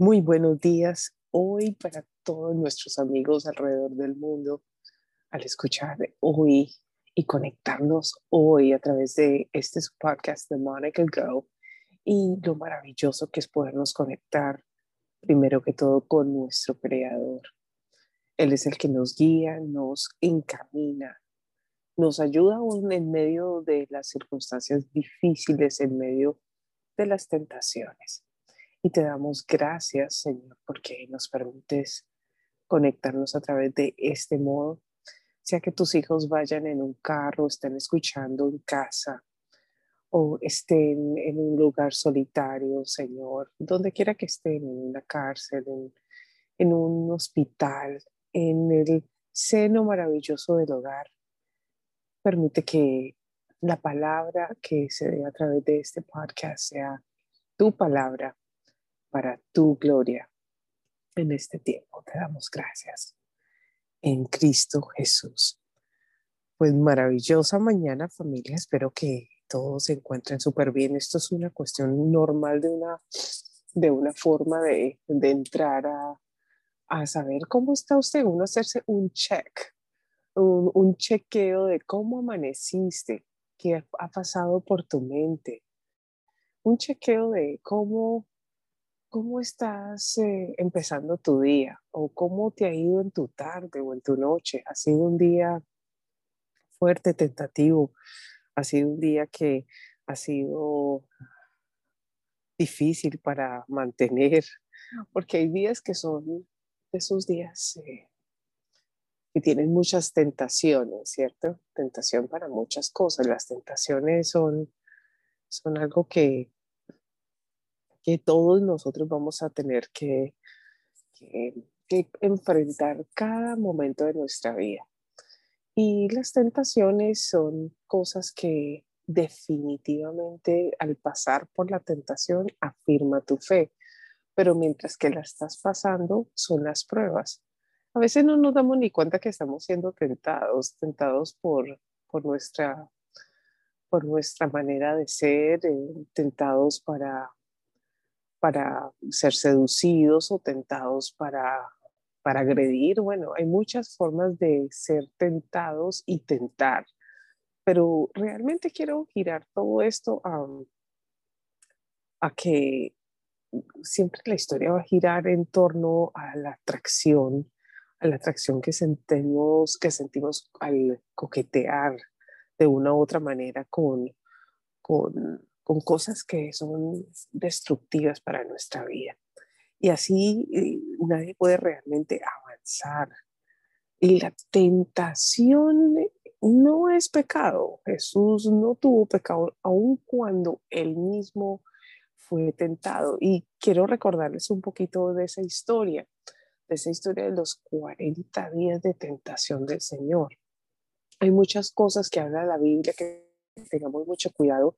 Muy buenos días hoy para todos nuestros amigos alrededor del mundo al escuchar hoy y conectarnos hoy a través de este podcast de Monica Go y lo maravilloso que es podernos conectar primero que todo con nuestro creador. Él es el que nos guía, nos encamina, nos ayuda aún en medio de las circunstancias difíciles, en medio de las tentaciones. Y te damos gracias, Señor, porque nos permites conectarnos a través de este modo, sea que tus hijos vayan en un carro, estén escuchando en casa o estén en un lugar solitario, Señor, donde quiera que estén, en una cárcel, en, un hospital, en el seno maravilloso del hogar. Permite que la palabra que se dé a través de este podcast sea tu palabra para tu gloria en este tiempo. Te damos gracias en Cristo Jesús. Pues maravillosa mañana familia, espero que todos se encuentren súper bien. Esto es una cuestión normal de una, de una forma de, de entrar a, a, saber cómo está usted, uno hacerse un check, un, un chequeo de cómo amaneciste, qué ha pasado por tu mente, un chequeo de cómo ¿Cómo estás eh, empezando tu día? ¿O cómo te ha ido en tu tarde o en tu noche? ¿Ha sido un día fuerte, tentativo? ¿Ha sido un día que ha sido difícil para mantener? Porque hay días que son esos días eh, que tienen muchas tentaciones, ¿cierto? Tentación para muchas cosas. Las tentaciones son, son algo que todos nosotros vamos a tener que, enfrentar cada momento de nuestra vida. Y las tentaciones son cosas que definitivamente al pasar por la tentación afirma tu fe, pero mientras que la estás pasando son las pruebas. A veces no nos damos ni cuenta que estamos siendo tentados, tentados por, por, nuestra, por nuestra manera de ser, eh, tentados para para ser seducidos o tentados para, para agredir. Bueno, hay muchas formas de ser tentados y tentar, pero realmente quiero girar todo esto a, a que siempre la historia va a girar en torno a la atracción, a la atracción que sentimos, que sentimos al coquetear de una u otra manera con, con con cosas que son destructivas para nuestra vida. Y así eh, nadie puede realmente avanzar. Y la tentación no es pecado. Jesús no tuvo pecado aun cuando él mismo fue tentado. Y quiero recordarles un poquito de esa historia, de esa historia de los 40 días de tentación del Señor. Hay muchas cosas que habla la Biblia que tengamos mucho cuidado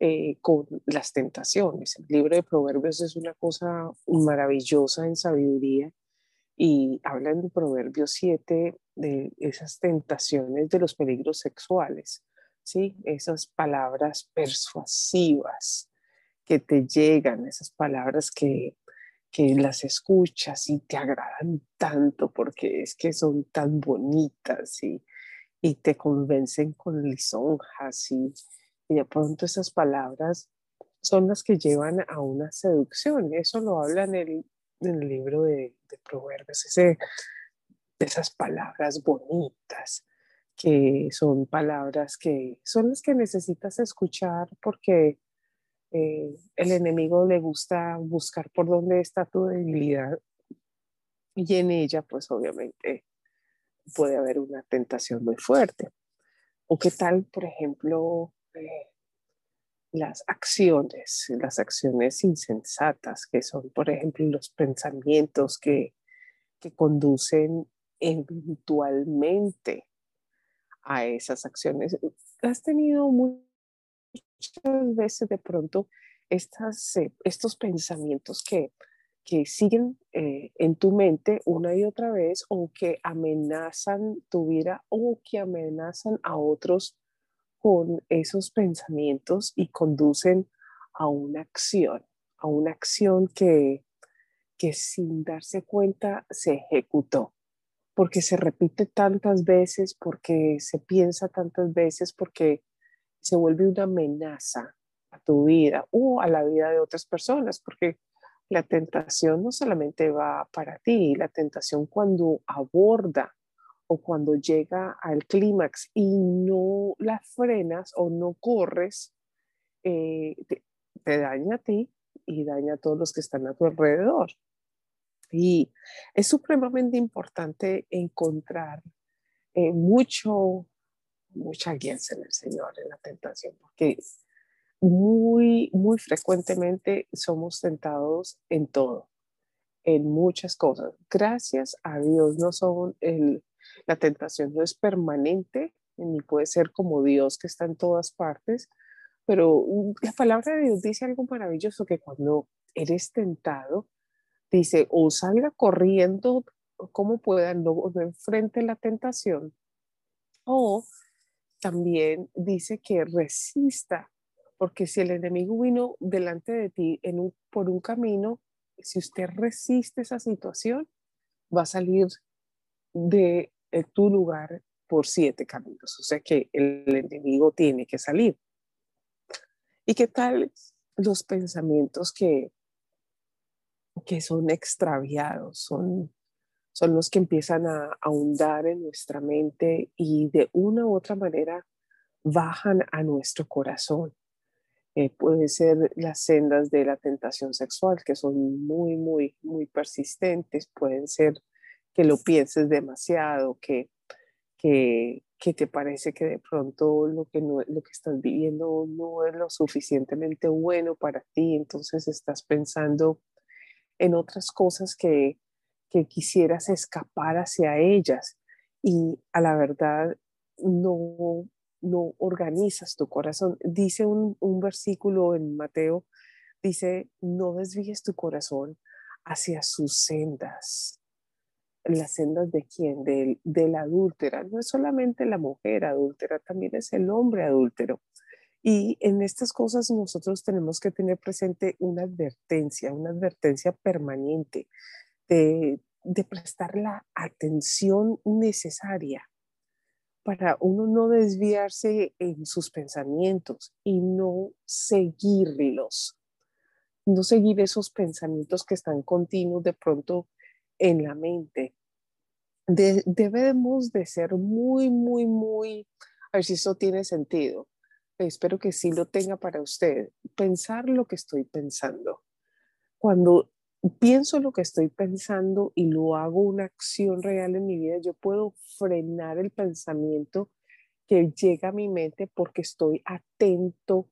eh, con las tentaciones. El libro de Proverbios es una cosa maravillosa en sabiduría y habla en Proverbios 7 de esas tentaciones de los peligros sexuales, ¿sí? Esas palabras persuasivas que te llegan, esas palabras que, que las escuchas y te agradan tanto porque es que son tan bonitas y, y te convencen con lisonjas y, y de pronto esas palabras son las que llevan a una seducción. Eso lo habla en el, libro de, Proverbios, ese, esas palabras bonitas, que son palabras que son las que necesitas escuchar porque eh, el enemigo le gusta buscar por dónde está tu debilidad y en ella pues obviamente puede haber una tentación muy fuerte. O qué tal, por ejemplo, las acciones, las acciones insensatas, que son, por ejemplo, los pensamientos que, que conducen eventualmente a esas acciones. Has tenido muchas veces de pronto eh, estos pensamientos que, que siguen eh, en tu mente una y otra vez o que amenazan tu vida o que amenazan a otros con esos pensamientos y conducen a una acción, a una acción que, que sin darse cuenta se ejecutó, porque se repite tantas veces, porque se piensa tantas veces, porque se vuelve una amenaza a tu vida o a la vida de otras personas, porque la tentación no solamente va para ti, la tentación cuando aborda o cuando llega al clímax y no la frenas o no corres, eh, te, daña a ti y daña a todos los que están a tu alrededor. Y es supremamente importante encontrar eh, mucho, mucha guía en el Señor en la tentación, porque muy, muy frecuentemente somos tentados en todo, en muchas cosas. Gracias a Dios, no son el, la tentación no es permanente, ni puede ser como Dios que está en todas partes, pero la palabra de Dios dice algo maravilloso que cuando eres tentado, dice, o salga corriendo como pueda, no, no enfrente la tentación, o también dice que resista porque si el enemigo vino delante de ti en un, por un camino, si usted resiste esa situación, va a salir de tu lugar por siete caminos. O sea que el enemigo tiene que salir. ¿Y qué tal los pensamientos que, que son extraviados? Son, son los que empiezan a ahondar en nuestra mente y de una u otra manera bajan a nuestro corazón. Eh, pueden ser las sendas de la tentación sexual, que son muy, muy, muy persistentes. Pueden ser que lo pienses demasiado, que, que, que te parece que de pronto lo que, no, lo que estás viviendo no es lo suficientemente bueno para ti, entonces estás pensando en otras cosas que, que quisieras escapar hacia ellas y a la verdad no, no organizas tu corazón. Dice un, versículo en Mateo, dice, no desvíes tu corazón hacia sus sendas. ¿Las sendas de quién? De, de la adúltera. No es solamente la mujer adúltera, también es el hombre adúltero. Y en estas cosas nosotros tenemos que tener presente una advertencia, una advertencia permanente de, de prestar la atención necesaria para uno no desviarse en sus pensamientos y no seguirlos, no seguir esos pensamientos que están continuos de pronto en la mente. Debemos de ser muy, muy, muy, a ver si eso tiene sentido. Espero que sí lo tenga para usted. Pensar lo que estoy pensando. Cuando pienso lo que estoy pensando y lo hago una acción real en mi vida, yo puedo frenar el pensamiento que llega a mi mente porque estoy atento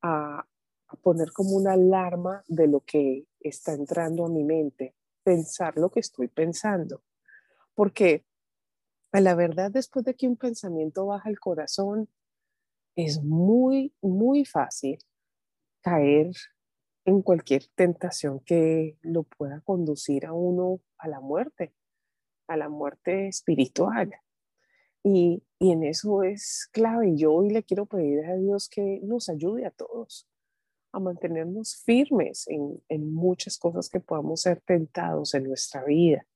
a, poner como una alarma de lo que está entrando a mi mente, pensar lo que estoy pensando. Porque a la verdad, después de que un pensamiento baja el corazón, es muy, muy fácil caer en cualquier tentación que lo pueda conducir a uno a la muerte, a la muerte espiritual. Y, en eso es clave. Yo hoy le quiero pedir a Dios que nos ayude a todos a mantenernos firmes en, muchas cosas que podamos ser tentados en nuestra vida.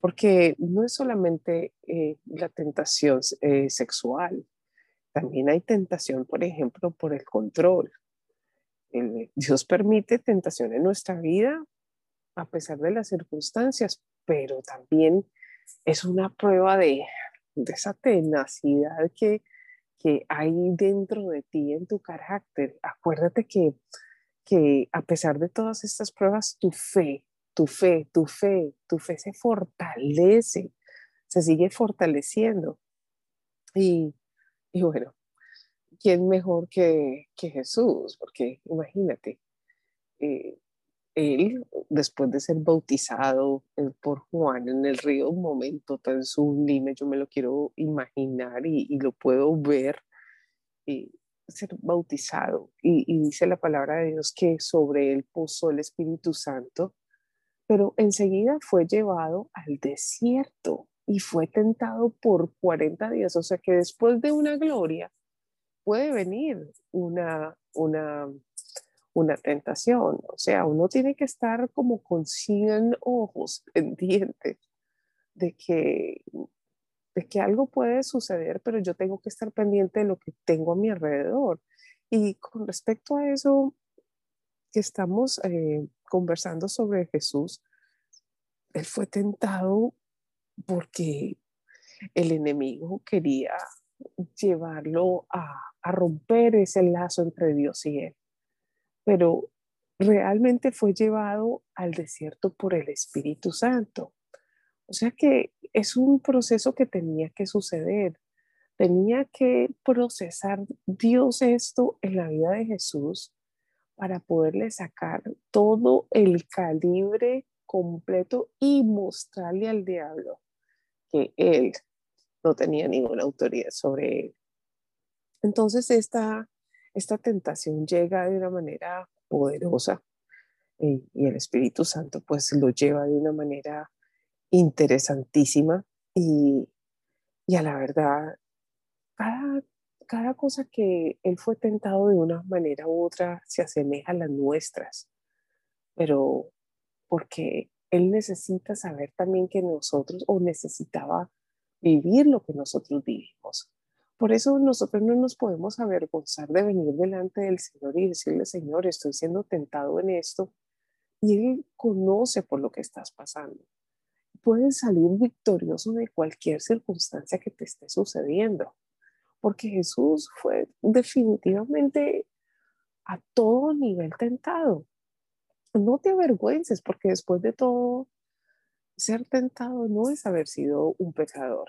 Porque no es solamente eh, la tentación eh, sexual, también hay tentación, por ejemplo, por el control. Dios permite tentación en nuestra vida a pesar de las circunstancias, pero también es una prueba de, esa tenacidad que, que hay dentro de ti, en tu carácter. Acuérdate que, que a pesar de todas estas pruebas, tu fe, tu fe, tu fe, tu fe se fortalece, se sigue fortaleciendo. Y, y bueno, ¿quién mejor que, Jesús? Porque imagínate, eh, él, después de ser bautizado eh, por Juan en el río, un momento tan sublime, yo me lo quiero imaginar y, lo puedo ver, y ser bautizado. Y, y, dice la palabra de Dios que sobre él posó el Espíritu Santo, pero enseguida fue llevado al desierto y fue tentado por 40 días. O sea que después de una gloria, puede venir una, una, una tentación. O sea, uno tiene que estar como con 100 ojos pendientes de que, de que algo puede suceder, pero yo tengo que estar pendiente de lo que tengo a mi alrededor. Y con respecto a eso que estamos eh, conversando sobre Jesús, él fue tentado porque el enemigo quería llevarlo a, a romper ese lazo entre Dios y él. Pero realmente fue llevado al desierto por el Espíritu Santo. O sea que es un proceso que tenía que suceder. Tenía que procesar Dios esto en la vida de Jesús para poderle sacar todo el calibre completo y mostrarle al diablo que él no tenía ninguna autoridad sobre él. Entonces esta, esta tentación llega de una manera poderosa y, el Espíritu Santo pues lo lleva de una manera interesantísima y, y a la verdad, cada, cada cosa que él fue tentado de una manera u otra se asemeja a las nuestras, pero porque él necesita saber también que nosotros o necesitaba vivir lo que nosotros vivimos. Por eso nosotros no nos podemos avergonzar de venir delante del Señor y decirle, Señor, estoy siendo tentado en esto. Y Él conoce por lo que estás pasando. Puedes salir victorioso de cualquier circunstancia que te esté sucediendo, porque Jesús fue definitivamente a todo nivel tentado. No te avergüences, porque después de todo, ser tentado no es haber sido un pecador.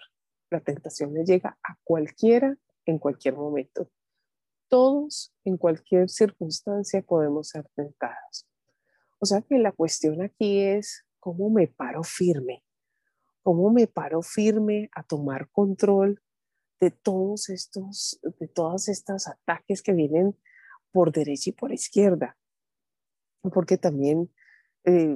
La tentación le llega a cualquiera en cualquier momento. Todos en cualquier circunstancia podemos ser tentados. O sea que la cuestión aquí es cómo me paro firme, cómo me paro firme a tomar control de todos estos, de todos estos ataques que vienen por derecha y por izquierda. Porque también eh,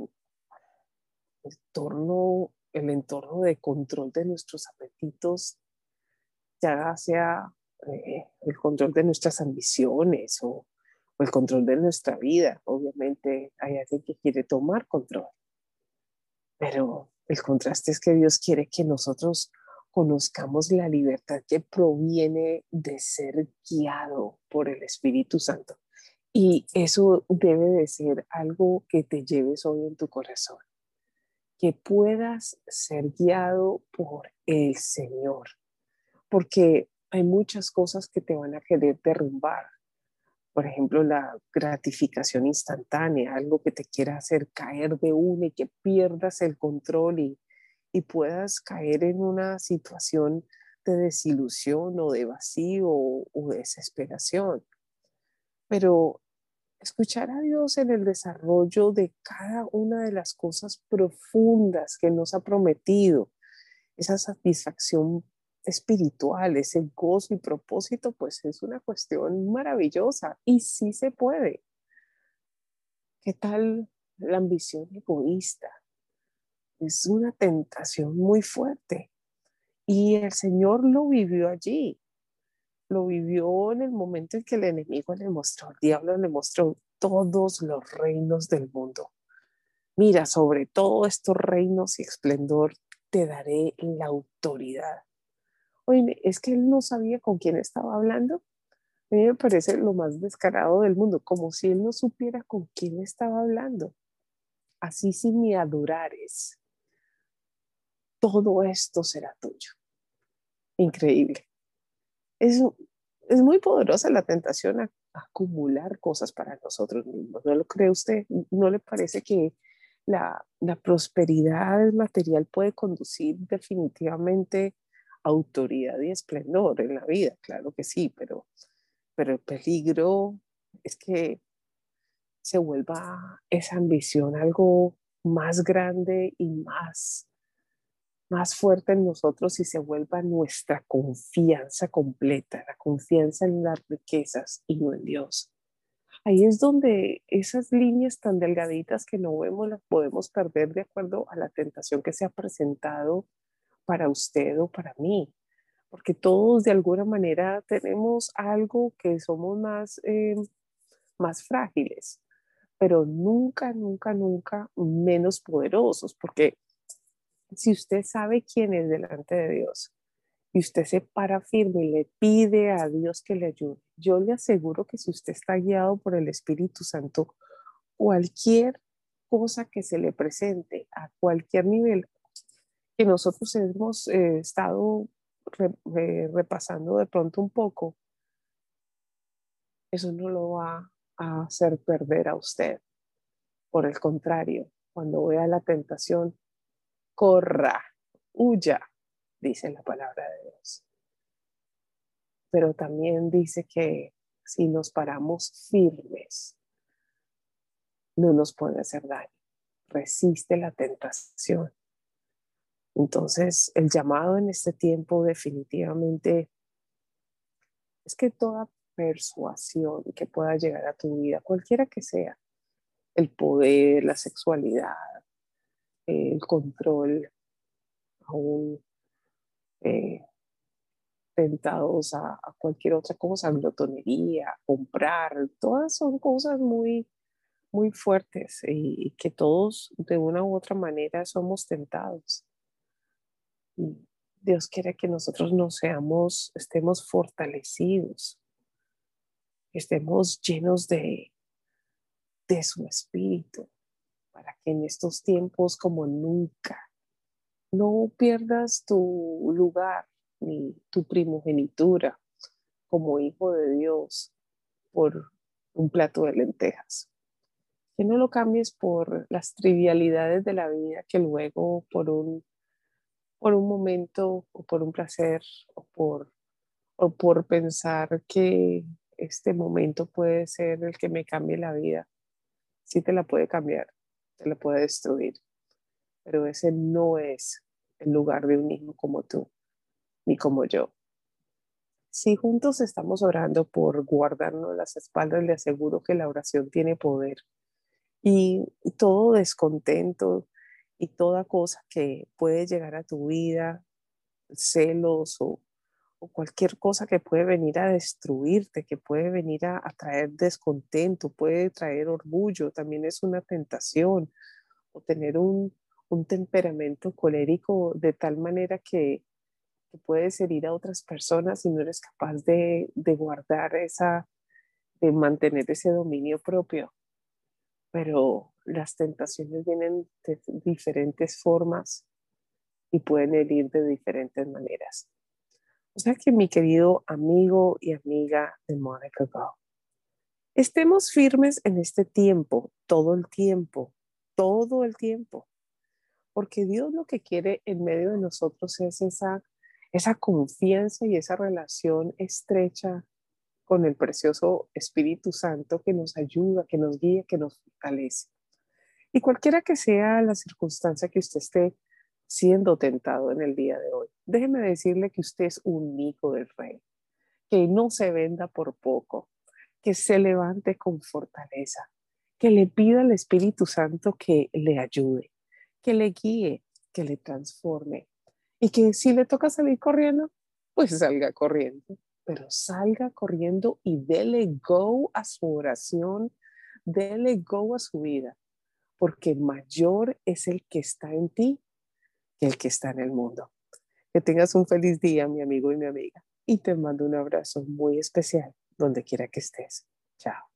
el entorno de control de nuestros apetitos, ya sea eh, el control de nuestras ambiciones o, o el control de nuestra vida. Obviamente hay alguien que quiere tomar control, pero el contraste es que Dios quiere que nosotros conozcamos la libertad que proviene de ser guiado por el Espíritu Santo. Y eso debe de ser algo que te lleves hoy en tu corazón que puedas ser guiado por el Señor, porque hay muchas cosas que te van a querer derrumbar. Por ejemplo, la gratificación instantánea, algo que te quiera hacer caer de una y que pierdas el control y, y puedas caer en una situación de desilusión o de vacío o, desesperación. Pero escuchar a Dios en el desarrollo de cada una de las cosas profundas que nos ha prometido, esa satisfacción espiritual, ese gozo y propósito, pues es una cuestión maravillosa y sí se puede. ¿Qué tal la ambición egoísta? Es una tentación muy fuerte y el Señor lo vivió allí lo vivió en el momento en que el enemigo le mostró, el diablo le mostró todos los reinos del mundo. Mira, sobre todos estos reinos y esplendor te daré la autoridad. Oye, es que él no sabía con quién estaba hablando. A mí me parece lo más descarado del mundo, como si él no supiera con quién estaba hablando. Así si me adorares, todo esto será tuyo. Increíble es, es muy poderosa la tentación a, acumular cosas para nosotros mismos. ¿No lo cree usted? ¿No le parece que la, la prosperidad material puede conducir definitivamente autoridad y esplendor en la vida? Claro que sí, pero, pero el peligro es que se vuelva esa ambición algo más grande y más más fuerte en nosotros y se vuelva nuestra confianza completa, la confianza en las riquezas y no en Dios. Ahí es donde esas líneas tan delgaditas que no vemos las podemos perder de acuerdo a la tentación que se ha presentado para usted o para mí. Porque todos de alguna manera tenemos algo que somos más, eh, más frágiles, pero nunca, nunca, nunca menos poderosos, porque si usted sabe quién es delante de Dios y usted se para firme y le pide a Dios que le ayude, yo le aseguro que si usted está guiado por el Espíritu Santo, cualquier cosa que se le presente a cualquier nivel que nosotros hemos eh, estado eh, repasando de pronto un poco, eso no lo va a hacer perder a usted. Por el contrario, cuando vea la tentación, corra, huya, dice la palabra de Dios. Pero también dice que si nos paramos firmes, no nos puede hacer daño. Resiste la tentación. Entonces, el llamado en este tiempo definitivamente es que toda persuasión que pueda llegar a tu vida, cualquiera que sea, el poder, la sexualidad, el control, aún eh, tentados a, cualquier otra cosa, glotonería, comprar, todas son cosas muy, muy fuertes y, que todos de una u otra manera somos tentados. Dios quiere que nosotros nos seamos, estemos fortalecidos, estemos llenos de, de su espíritu, para que en estos tiempos como nunca no pierdas tu lugar ni tu primogenitura como hijo de Dios por un plato de lentejas. Que no lo cambies por las trivialidades de la vida que luego por un, por un momento o por un placer o por, o por pensar que este momento puede ser el que me cambie la vida. Sí te la puede cambiar, te la puede destruir, pero ese no es el lugar de un hijo como tú, ni como yo. Si juntos estamos orando por guardarnos las espaldas, le aseguro que la oración tiene poder. Y todo descontento y toda cosa que puede llegar a tu vida, celos o o cualquier cosa que puede venir a destruirte, que puede venir a, traer descontento, puede traer orgullo, también es una tentación, o tener un, temperamento colérico de tal manera que, que, puedes herir a otras personas y no eres capaz de, de guardar esa, de mantener ese dominio propio. Pero las tentaciones vienen de diferentes formas y pueden herir de diferentes maneras. O sea que mi querido amigo y amiga de Monica Go, estemos firmes en este tiempo, todo el tiempo, todo el tiempo, porque Dios lo que quiere en medio de nosotros es esa, esa confianza y esa relación estrecha con el precioso Espíritu Santo que nos ayuda, que nos guía, que nos fortalece. Y cualquiera que sea la circunstancia que usted esté siendo tentado en el día de hoy. Déjeme decirle que usted es un hijo del rey, que no se venda por poco, que se levante con fortaleza, que le pida al Espíritu Santo que le ayude, que le guíe, que le transforme y que si le toca salir corriendo, pues salga corriendo, pero salga corriendo y dele go a su oración, dele go a su vida, porque mayor es el que está en ti que el que está en el mundo. Que tengas un feliz día, mi amigo y mi amiga. Y te mando un abrazo muy especial donde quiera que estés. Chao.